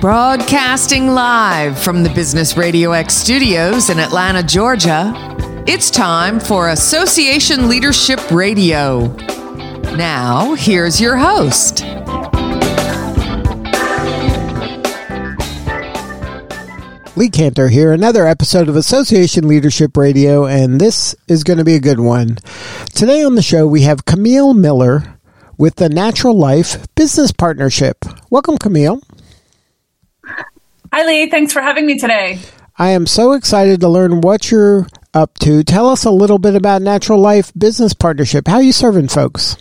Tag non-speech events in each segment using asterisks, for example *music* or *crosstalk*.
Broadcasting live from the Business Radio X studios in Atlanta, Georgia, it's time for Association Leadership Radio. Now, here's your host. Lee Kantor here, another episode of Association Leadership Radio, and this is going to be a good one. Today on the show, we have Camille Miller with the Natural Life Business Partnership. Welcome, Camille. Hi, Lee. Thanks for having me today. I am so excited to learn what you're up to. Tell us a little bit about Natural Life Business Partnership. How are you serving folks?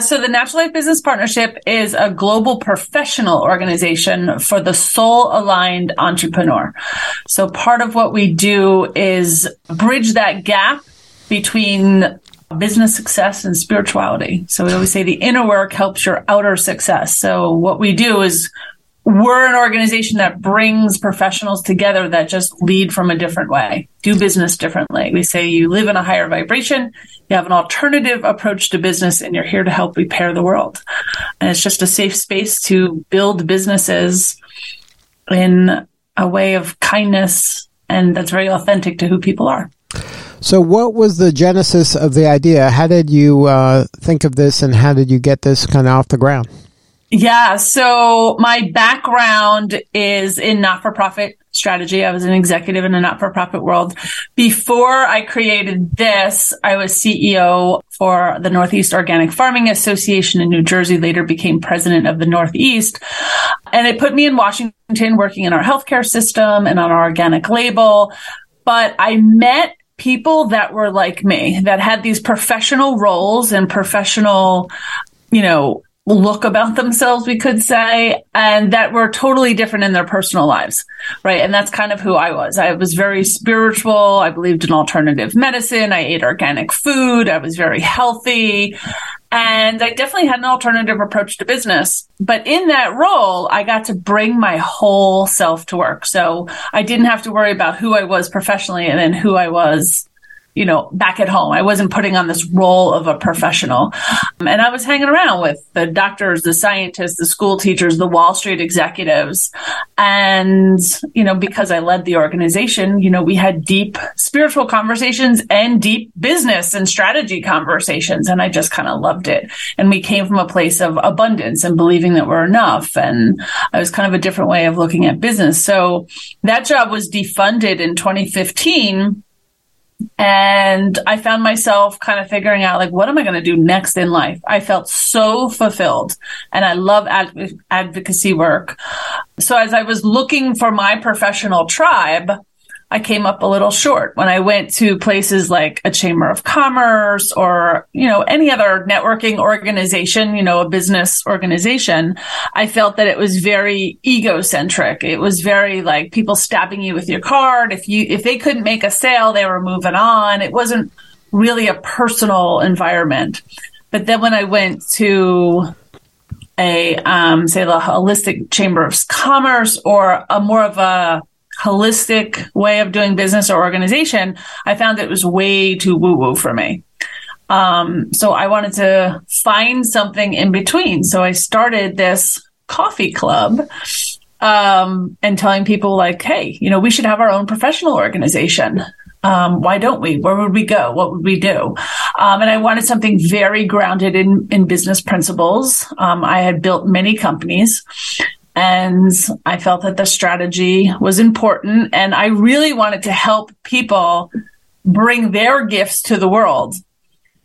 So, the Natural Life Business Partnership is a global professional organization for the soul aligned entrepreneur. So, part of what we do is bridge that gap between business success and spirituality. So, we always say the inner work helps your outer success. So, what we do is we're an organization that brings professionals together that just lead from a different way, do business differently. We say you live in a higher vibration, you have an alternative approach to business, and you're here to help repair the world. And it's just a safe space to build businesses in a way of kindness and that's very authentic to who people are. So, what was the genesis of the idea? How did you uh, think of this, and how did you get this kind of off the ground? Yeah. So my background is in not for profit strategy. I was an executive in a not for profit world. Before I created this, I was CEO for the Northeast Organic Farming Association in New Jersey, later became president of the Northeast. And it put me in Washington working in our healthcare system and on our organic label. But I met people that were like me, that had these professional roles and professional, you know, look about themselves, we could say, and that were totally different in their personal lives. Right. And that's kind of who I was. I was very spiritual. I believed in alternative medicine. I ate organic food. I was very healthy. And I definitely had an alternative approach to business. But in that role, I got to bring my whole self to work. So I didn't have to worry about who I was professionally and then who I was you know, back at home. I wasn't putting on this role of a professional. Um, and I was hanging around with the doctors, the scientists, the school teachers, the Wall Street executives. And, you know, because I led the organization, you know, we had deep spiritual conversations and deep business and strategy conversations. And I just kind of loved it. And we came from a place of abundance and believing that we're enough. And it was kind of a different way of looking at business. So that job was defunded in 2015 and I found myself kind of figuring out like, what am I going to do next in life? I felt so fulfilled and I love adv- advocacy work. So as I was looking for my professional tribe, I came up a little short when I went to places like a chamber of commerce or, you know, any other networking organization, you know, a business organization. I felt that it was very egocentric. It was very like people stabbing you with your card. If you, if they couldn't make a sale, they were moving on. It wasn't really a personal environment. But then when I went to a, um, say the holistic chamber of commerce or a more of a, holistic way of doing business or organization, I found it was way too woo woo for me. Um, so I wanted to find something in between. So I started this coffee club. Um, and telling people like, hey, you know, we should have our own professional organization. Um, why don't we? Where would we go? What would we do? Um, and I wanted something very grounded in, in business principles. Um, I had built many companies and I felt that the strategy was important. And I really wanted to help people bring their gifts to the world.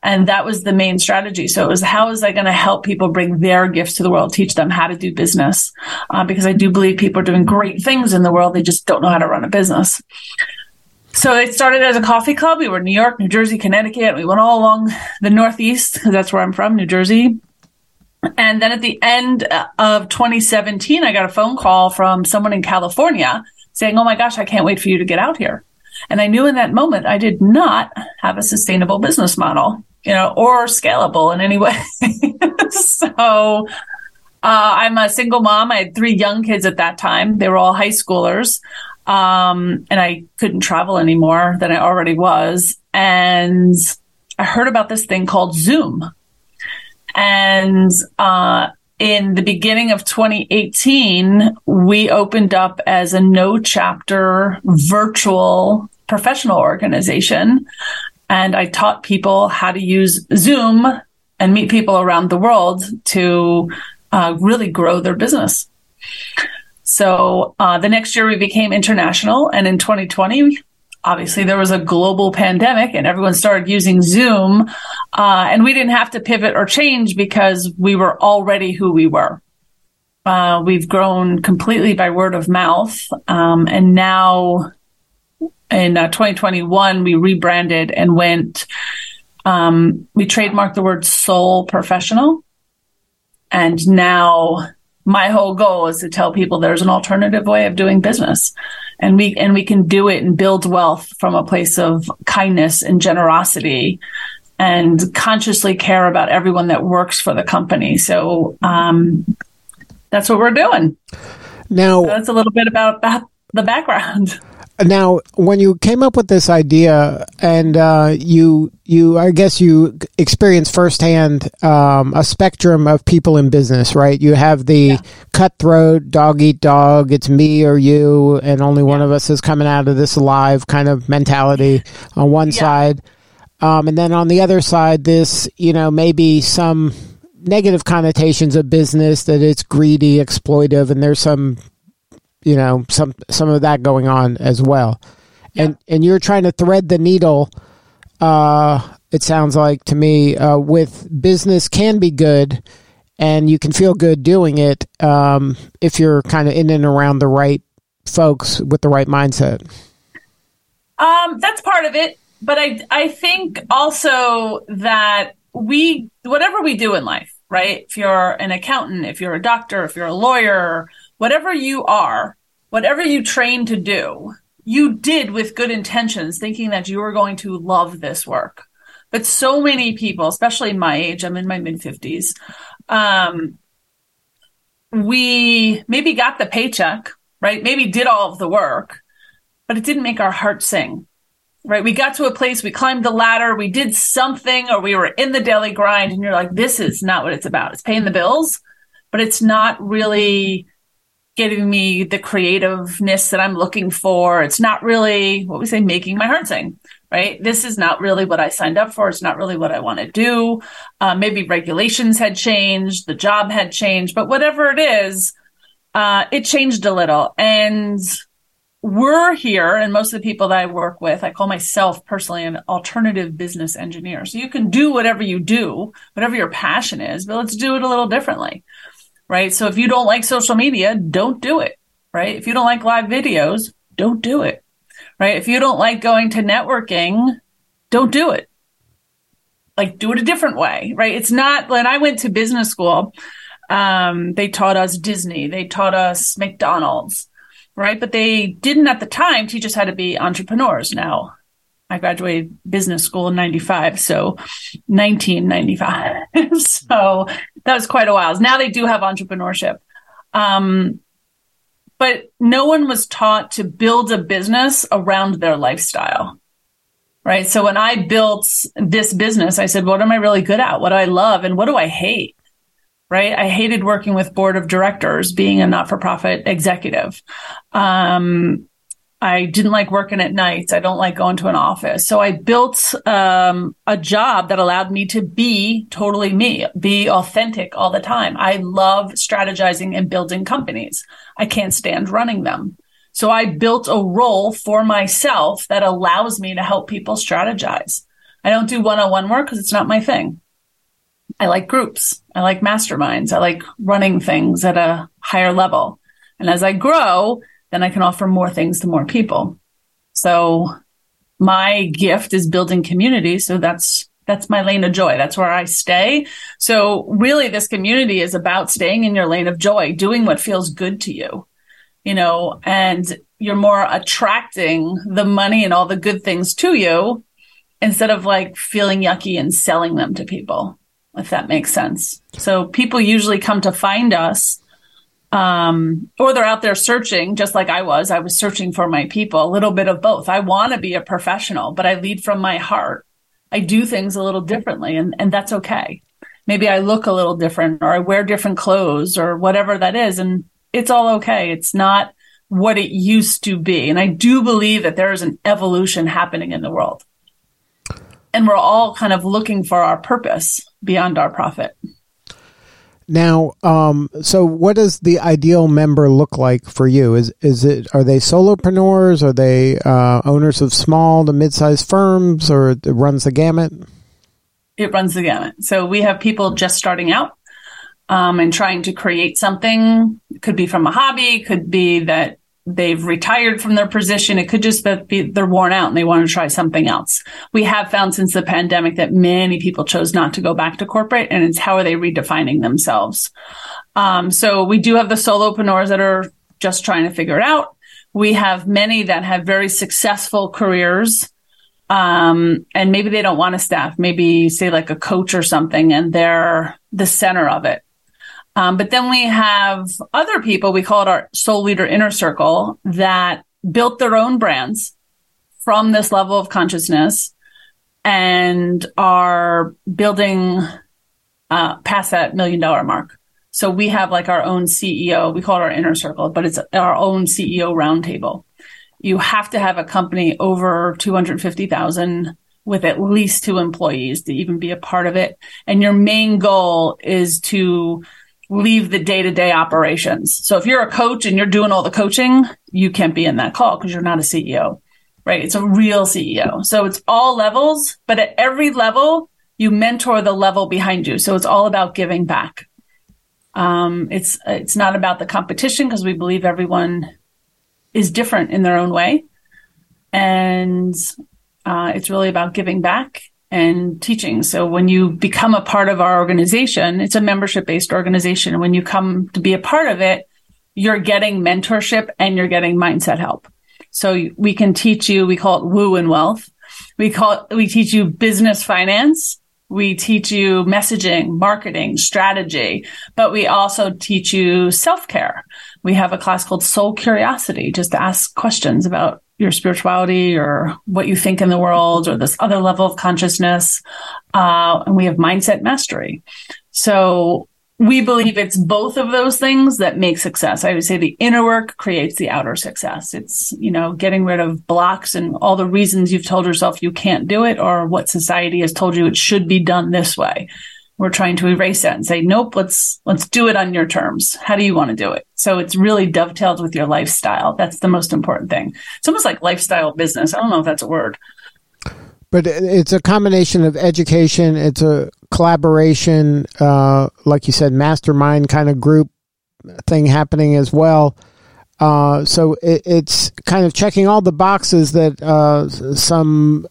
And that was the main strategy. So it was how is I going to help people bring their gifts to the world, teach them how to do business? Uh, because I do believe people are doing great things in the world. They just don't know how to run a business. So it started as a coffee club. We were in New York, New Jersey, Connecticut. We went all along the Northeast because *laughs* that's where I'm from, New Jersey. And then at the end of 2017, I got a phone call from someone in California saying, Oh my gosh, I can't wait for you to get out here. And I knew in that moment I did not have a sustainable business model, you know, or scalable in any *laughs* way. so, uh, I'm a single mom. I had three young kids at that time. They were all high schoolers. Um, and I couldn't travel anymore than I already was. And I heard about this thing called Zoom and uh, in the beginning of 2018, we opened up as a no chapter virtual professional organization. And I taught people how to use Zoom and meet people around the world to uh, really grow their business. So uh, the next year we became international. And in 2020, obviously there was a global pandemic and everyone started using Zoom. Uh, and we didn't have to pivot or change because we were already who we were. Uh, we've grown completely by word of mouth. Um, and now in uh, 2021, we rebranded and went, um, we trademarked the word soul professional. And now my whole goal is to tell people there's an alternative way of doing business and we and we can do it and build wealth from a place of kindness and generosity and consciously care about everyone that works for the company. So um, that's what we're doing. Now so that's a little bit about the background *laughs* now, when you came up with this idea, and uh, you you I guess you experienced firsthand um, a spectrum of people in business, right? You have the yeah. cutthroat dog eat dog, it's me or you, and only yeah. one of us is coming out of this alive kind of mentality *laughs* on one yeah. side, um, and then on the other side, this you know maybe some negative connotations of business that it's greedy, exploitive, and there's some you know some some of that going on as well. Yeah. and and you're trying to thread the needle uh it sounds like to me uh with business can be good and you can feel good doing it um if you're kind of in and around the right folks with the right mindset. Um that's part of it but i i think also that we whatever we do in life right? If you're an accountant if you're a doctor if you're a lawyer whatever you are whatever you trained to do, you did with good intentions, thinking that you were going to love this work. But so many people, especially my age, I'm in my mid 50s, um, we maybe got the paycheck, right? Maybe did all of the work, but it didn't make our heart sing, right? We got to a place, we climbed the ladder, we did something, or we were in the daily grind, and you're like, this is not what it's about. It's paying the bills, but it's not really giving me the creativeness that I'm looking for. It's not really what we say, making my heart sing, right? This is not really what I signed up for. It's not really what I want to do. Uh, maybe regulations had changed, the job had changed, but whatever it is, uh, it changed a little. And we're here, and most of the people that I work with, I call myself personally an alternative business engineer. So you can do whatever you do, whatever your passion is, but let's do it a little differently right? So if you don't like social media, don't do it, right? If you don't like live videos, don't do it, right? If you don't like going to networking, don't do it. Like do it a different way, right? It's not when I went to business school, um, they taught us Disney, they taught us McDonald's, right? But they didn't at the time teach us how to be entrepreneurs. Now, I graduated business school in 95, so 1995. *laughs* so that was quite a while. Now they do have entrepreneurship. Um, but no one was taught to build a business around their lifestyle. Right. So when I built this business, I said, what am I really good at? What do I love? And what do I hate? Right. I hated working with board of directors, being a not for profit executive. Um, I didn't like working at nights. I don't like going to an office. So I built um, a job that allowed me to be totally me, be authentic all the time. I love strategizing and building companies. I can't stand running them. So I built a role for myself that allows me to help people strategize. I don't do one on one work because it's not my thing. I like groups. I like masterminds. I like running things at a higher level. And as I grow, then I can offer more things to more people. So my gift is building community. So that's, that's my lane of joy. That's where I stay. So really this community is about staying in your lane of joy, doing what feels good to you, you know, and you're more attracting the money and all the good things to you instead of like feeling yucky and selling them to people, if that makes sense. So people usually come to find us um, or they're out there searching, just like I was. I was searching for my people, a little bit of both. I want to be a professional, but I lead from my heart. I do things a little differently, and, and that's okay. maybe I look a little different or I wear different clothes or whatever that is. And it's all okay. It's not what it used to be. And I do believe that there is an evolution happening in the world. And we're all kind of looking for our purpose beyond our profit. Now, um, so what does the ideal member look like for you? Is is it are they solopreneurs? Are they uh, owners of small to mid-sized firms, or it runs the gamut? It runs the gamut. So we have people just starting out um, and trying to create something. It could be from a hobby, could be that they've retired from their position. It could just be they're worn out and they want to try something else. We have found since the pandemic that many people chose not to go back to corporate and it's how are they redefining themselves? Um, so we do have the solopreneurs that are just trying to figure it out. We have many that have very successful careers. Um, and maybe they don't want a staff, maybe say like a coach or something, and they're the center of it. Um, but then we have other people, we call it our soul leader inner circle, that built their own brands from this level of consciousness and are building uh, past that million dollar mark. So we have like our own CEO. We call it our inner circle, but it's our own CEO roundtable. You have to have a company over 250,000 with at least two employees to even be a part of it. And your main goal is to leave the day to day operations. So if you're a coach and you're doing all the coaching, you can't be in that call because you're not a CEO, right? It's a real CEO. So it's all levels, but at every level, you mentor the level behind you. So it's all about giving back. Um, it's it's not about the competition because we believe everyone is different in their own way, and uh, it's really about giving back and teaching. So when you become a part of our organization, it's a membership based organization. When you come to be a part of it, you're getting mentorship and you're getting mindset help. So we can teach you, we call it woo and wealth. We call it, we teach you business finance. We teach you messaging, marketing, strategy, but we also teach you self care. We have a class called soul curiosity, just to ask questions about your spirituality or what you think in the world or this other level of consciousness. Uh, and we have mindset mastery. So we believe it's both of those things that make success. I would say the inner work creates the outer success. It's, you know, getting rid of blocks and all the reasons you've told yourself you can't do it or what society has told you it should be done this way we're trying to erase that and say nope let's let's do it on your terms. How do you want to do it? So it's really dovetailed with your lifestyle. That's the most important thing. It's almost like lifestyle business. I don't know if that's a word. But it's a combination of education it's a collaboration uh, like you said mastermind kind of group thing happening as well. Uh, so it, it's kind of checking all the boxes that uh, some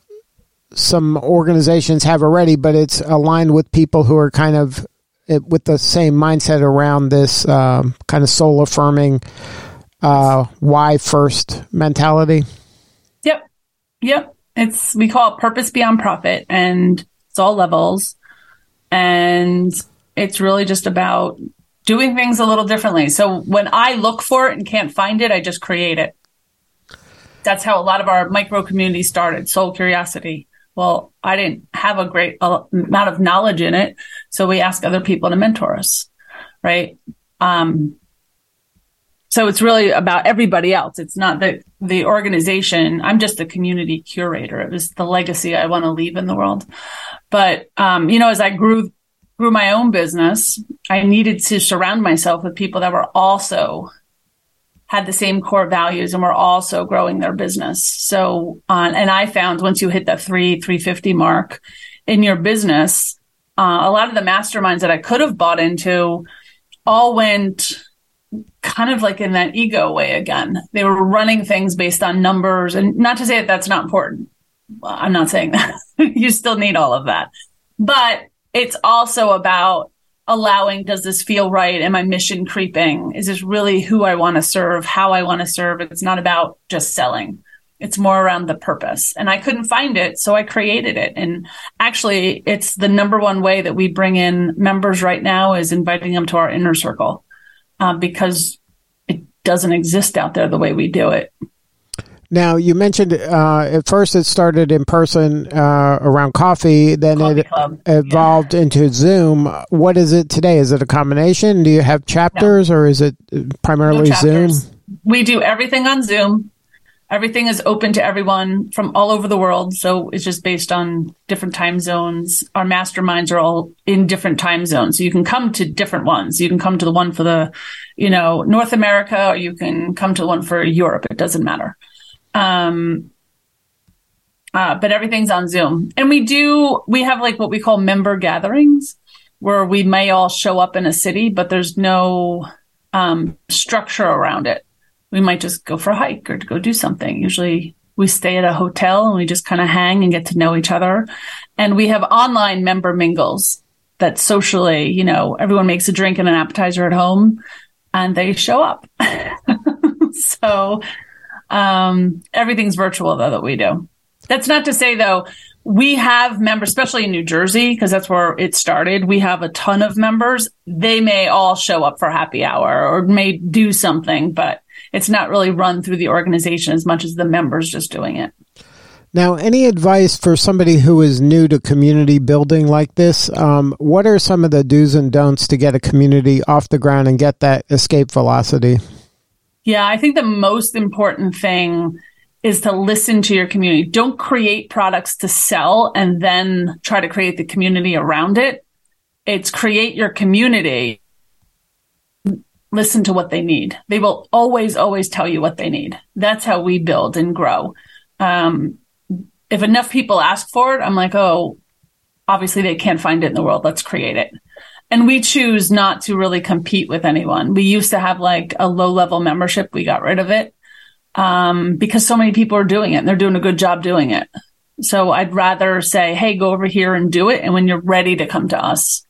some organizations have already, but it's aligned with people who are kind of with the same mindset around this um, kind of soul affirming uh, why first mentality. Yep, yep. It's we call it purpose beyond profit, and it's all levels, and it's really just about doing things a little differently. So when I look for it and can't find it, I just create it. That's how a lot of our micro communities started. Soul curiosity well, I didn't have a great amount of knowledge in it. So we ask other people to mentor us. Right. Um, so it's really about everybody else. It's not the, the organization. I'm just a community curator. It was the legacy I want to leave in the world. But, um, you know, as I grew, grew my own business, I needed to surround myself with people that were also had the same core values and were also growing their business. So, uh, and I found once you hit that three, 350 mark in your business, uh, a lot of the masterminds that I could have bought into all went kind of like in that ego way again. They were running things based on numbers and not to say that that's not important. I'm not saying *laughs* that you still need all of that, but it's also about allowing does this feel right? Am i mission creeping? Is this really who i want to serve how i want to serve? It's not about just selling. It's more around the purpose. And i couldn't find it so i created it. And actually it's the number one way that we bring in members right now is inviting them to our inner circle uh, because it doesn't exist out there the way we do it Now you mentioned uh, at first it started in person uh, around coffee, then Coffee it club. evolved into Zoom. What is it today? Is it a combination? Do you have chapters, or is it uh, No primarily Zoom? We do everything on Zoom. Everything is open to everyone from all over the world. So it's just based on different time zones. Our masterminds are all in different time zones. So you can come to different ones. You can come to the one for the, you know, North America, or you can come to the one for Europe. It doesn't matter. Um, uh, but everything's on Zoom. And we do, we have like what we call member gatherings where we may all show up in a city, but there's no um, structure around it. We might just go for a hike or to go do something. Usually we stay at a hotel and we just kind of hang and get to know each other. And we have online member mingles that socially, you know, everyone makes a drink and an appetizer at home and they show up. *laughs* so um, everything's virtual though that we do. That's not to say though, we have members, especially in New Jersey, because that's where it started. We have a ton of members. They may all show up for happy hour or may do something, but it's not really run through the organization as much as the members just doing it. Now, any advice for somebody who is new to community building like this? Um, what are some of the do's and don'ts to get a community off the ground and get that escape velocity? Yeah, I think the most important thing is to listen to your community. Don't create products to sell and then try to create the community around it. It's create your community. Listen to what they need. They will always, always tell you what they need. That's how we build and grow. Um, if enough people ask for it, I'm like, oh, obviously they can't find it in the world. Let's create it. And we choose not to really compete with anyone. We used to have like a low level membership. We got rid of it um, because so many people are doing it and they're doing a good job doing it. So I'd rather say, hey, go over here and do it. And when you're ready to come to us.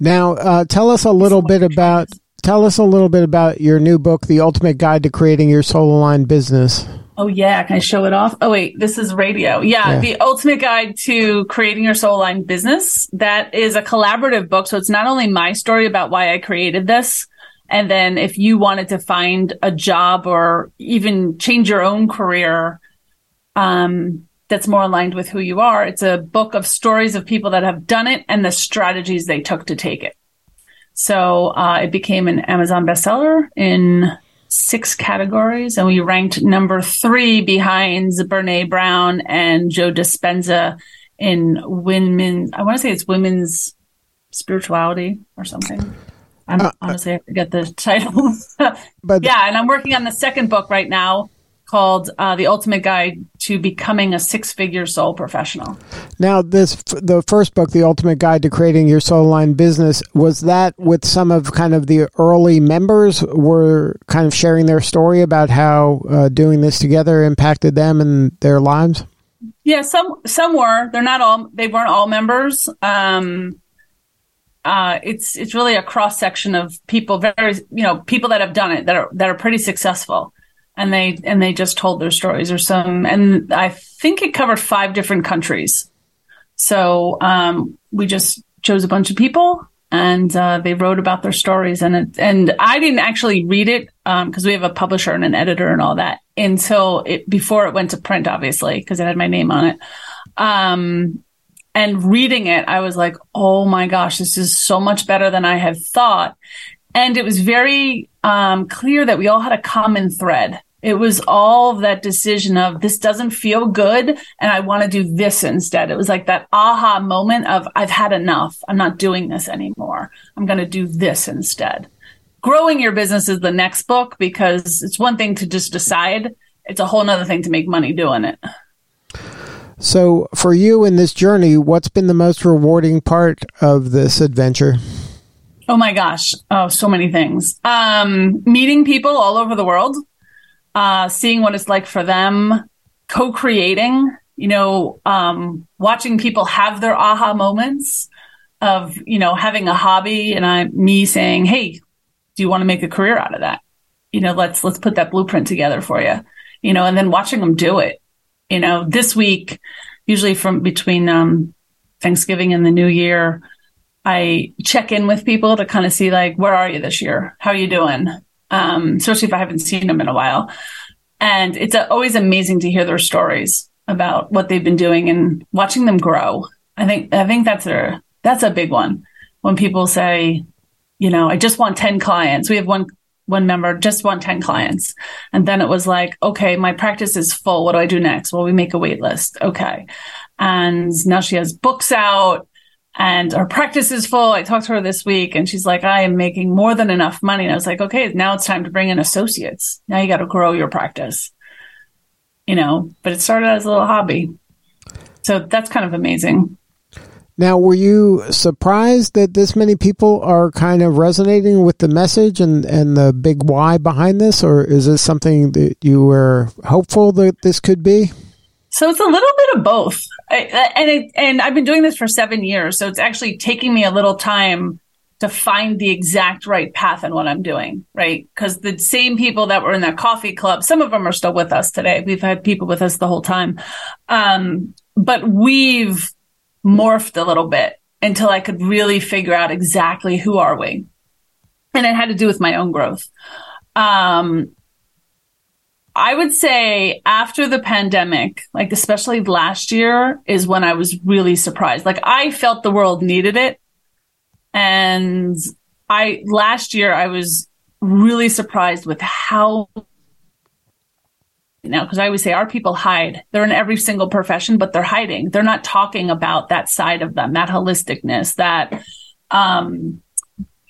Now, uh, tell us a little bit about tell us a little bit about your new book, The Ultimate Guide to Creating Your Soul Aligned Business. Oh yeah, can I show it off? Oh wait, this is radio. Yeah, Yeah. the ultimate guide to creating your soul aligned business. That is a collaborative book, so it's not only my story about why I created this, and then if you wanted to find a job or even change your own career, um, that's more aligned with who you are. It's a book of stories of people that have done it and the strategies they took to take it. So uh, it became an Amazon bestseller in six categories, and we ranked number three behind Brene Brown and Joe Dispenza in women. I want to say it's women's spirituality or something. I'm, uh, uh, honestly, I forget the *laughs* title. But yeah, and I'm working on the second book right now called uh, "The Ultimate Guide to Becoming a Six-Figure Soul Professional." now, this the first book, The Ultimate Guide to Creating Your Soul Aligned Business, was that with some of kind of the early members were kind of sharing their story about how uh, doing this together impacted them and their lives. Yeah, some some were. They're not all. They weren't all members. Um, uh, it's it's really a cross section of people, very you know people that have done it that are that are pretty successful, and they and they just told their stories or some. And I think it covered five different countries. So um, we just chose a bunch of people and uh, they wrote about their stories. And it, and I didn't actually read it because we have a publisher and an editor and all that until it before it went to print, obviously, because it had my name on it. Um, and reading it, I was like, oh my gosh, this is so much better than I had thought. And it was very um, clear that we all had a common thread. It was all that decision of this doesn't feel good and I want to do this instead. It was like that aha moment of I've had enough. I'm not doing this anymore. I'm going to do this instead. Growing your business is the next book because it's one thing to just decide. It's a whole nother thing to make money doing it. So, for you in this journey, what's been the most rewarding part of this adventure? Oh my gosh. Oh, so many things. Um, meeting people all over the world, uh, seeing what it's like for them, co-creating, you know, um, watching people have their aha moments of, you know, having a hobby and I, me saying, Hey, do you want to make a career out of that? You know, let's, let's put that blueprint together for you, you know, and then watching them do it. You know, this week, usually from between, um, Thanksgiving and the new year, I check in with people to kind of see like, where are you this year? How are you doing? Um, especially if I haven't seen them in a while. And it's always amazing to hear their stories about what they've been doing and watching them grow. I think I think that's a that's a big one. When people say, you know, I just want 10 clients. We have one one member just want 10 clients. And then it was like, okay, my practice is full. What do I do next? Well, we make a wait list. Okay. And now she has books out and her practice is full. I talked to her this week and she's like, I am making more than enough money. And I was like, okay, now it's time to bring in associates. Now you got to grow your practice, you know, but it started as a little hobby. So that's kind of amazing. Now, were you surprised that this many people are kind of resonating with the message and, and the big why behind this, or is this something that you were hopeful that this could be? So it's a little bit of both, I, and it, and I've been doing this for seven years, so it's actually taking me a little time to find the exact right path in what I'm doing, right? Because the same people that were in that coffee club, some of them are still with us today. We've had people with us the whole time, um, but we've morphed a little bit until I could really figure out exactly who are we. And it had to do with my own growth. Um, I would say after the pandemic, like especially last year, is when I was really surprised. Like I felt the world needed it. And I, last year, I was really surprised with how now because I always say our people hide. They're in every single profession, but they're hiding. They're not talking about that side of them, that holisticness, that um,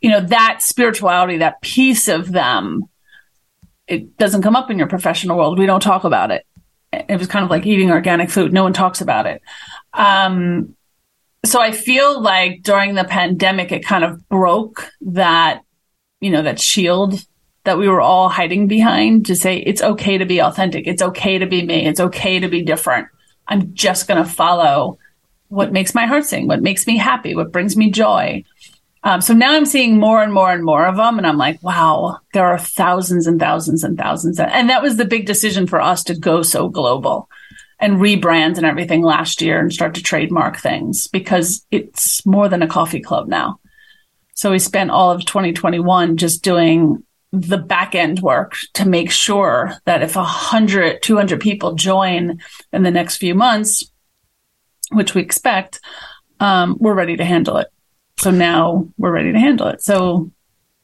you know, that spirituality, that piece of them. It doesn't come up in your professional world. We don't talk about it. It was kind of like eating organic food. No one talks about it. Um, so I feel like during the pandemic, it kind of broke that, you know, that shield that we were all hiding behind to say it's okay to be authentic. It's okay to be me. It's okay to be different. I'm just going to follow what makes my heart sing, what makes me happy, what brings me joy. Um, so now I'm seeing more and more and more of them. And I'm like, wow, there are thousands and thousands and thousands. And that was the big decision for us to go so global and rebrand and everything last year and start to trademark things because it's more than a coffee club now. So we spent all of 2021 just doing the back end work to make sure that if 100 200 people join in the next few months which we expect um, we're ready to handle it so now we're ready to handle it so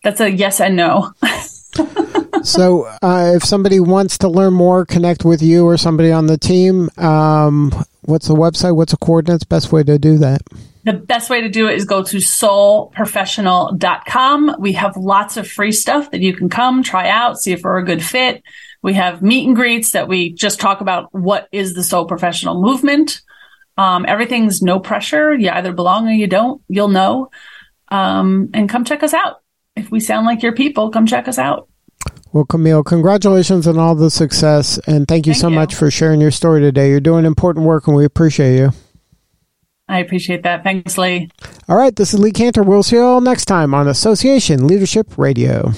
that's a yes and no *laughs* so uh, if somebody wants to learn more connect with you or somebody on the team um, what's the website what's the coordinates best way to do that the best way to do it is go to soulprofessional.com. We have lots of free stuff that you can come try out, see if we're a good fit. We have meet and greets that we just talk about what is the soul professional movement. Um, everything's no pressure. You either belong or you don't. You'll know. Um, and come check us out. If we sound like your people, come check us out. Well, Camille, congratulations on all the success. And thank you thank so you. much for sharing your story today. You're doing important work and we appreciate you. I appreciate that. Thanks, Lee. All right, this is Lee Kantor. We'll see you all next time on Association Leadership Radio.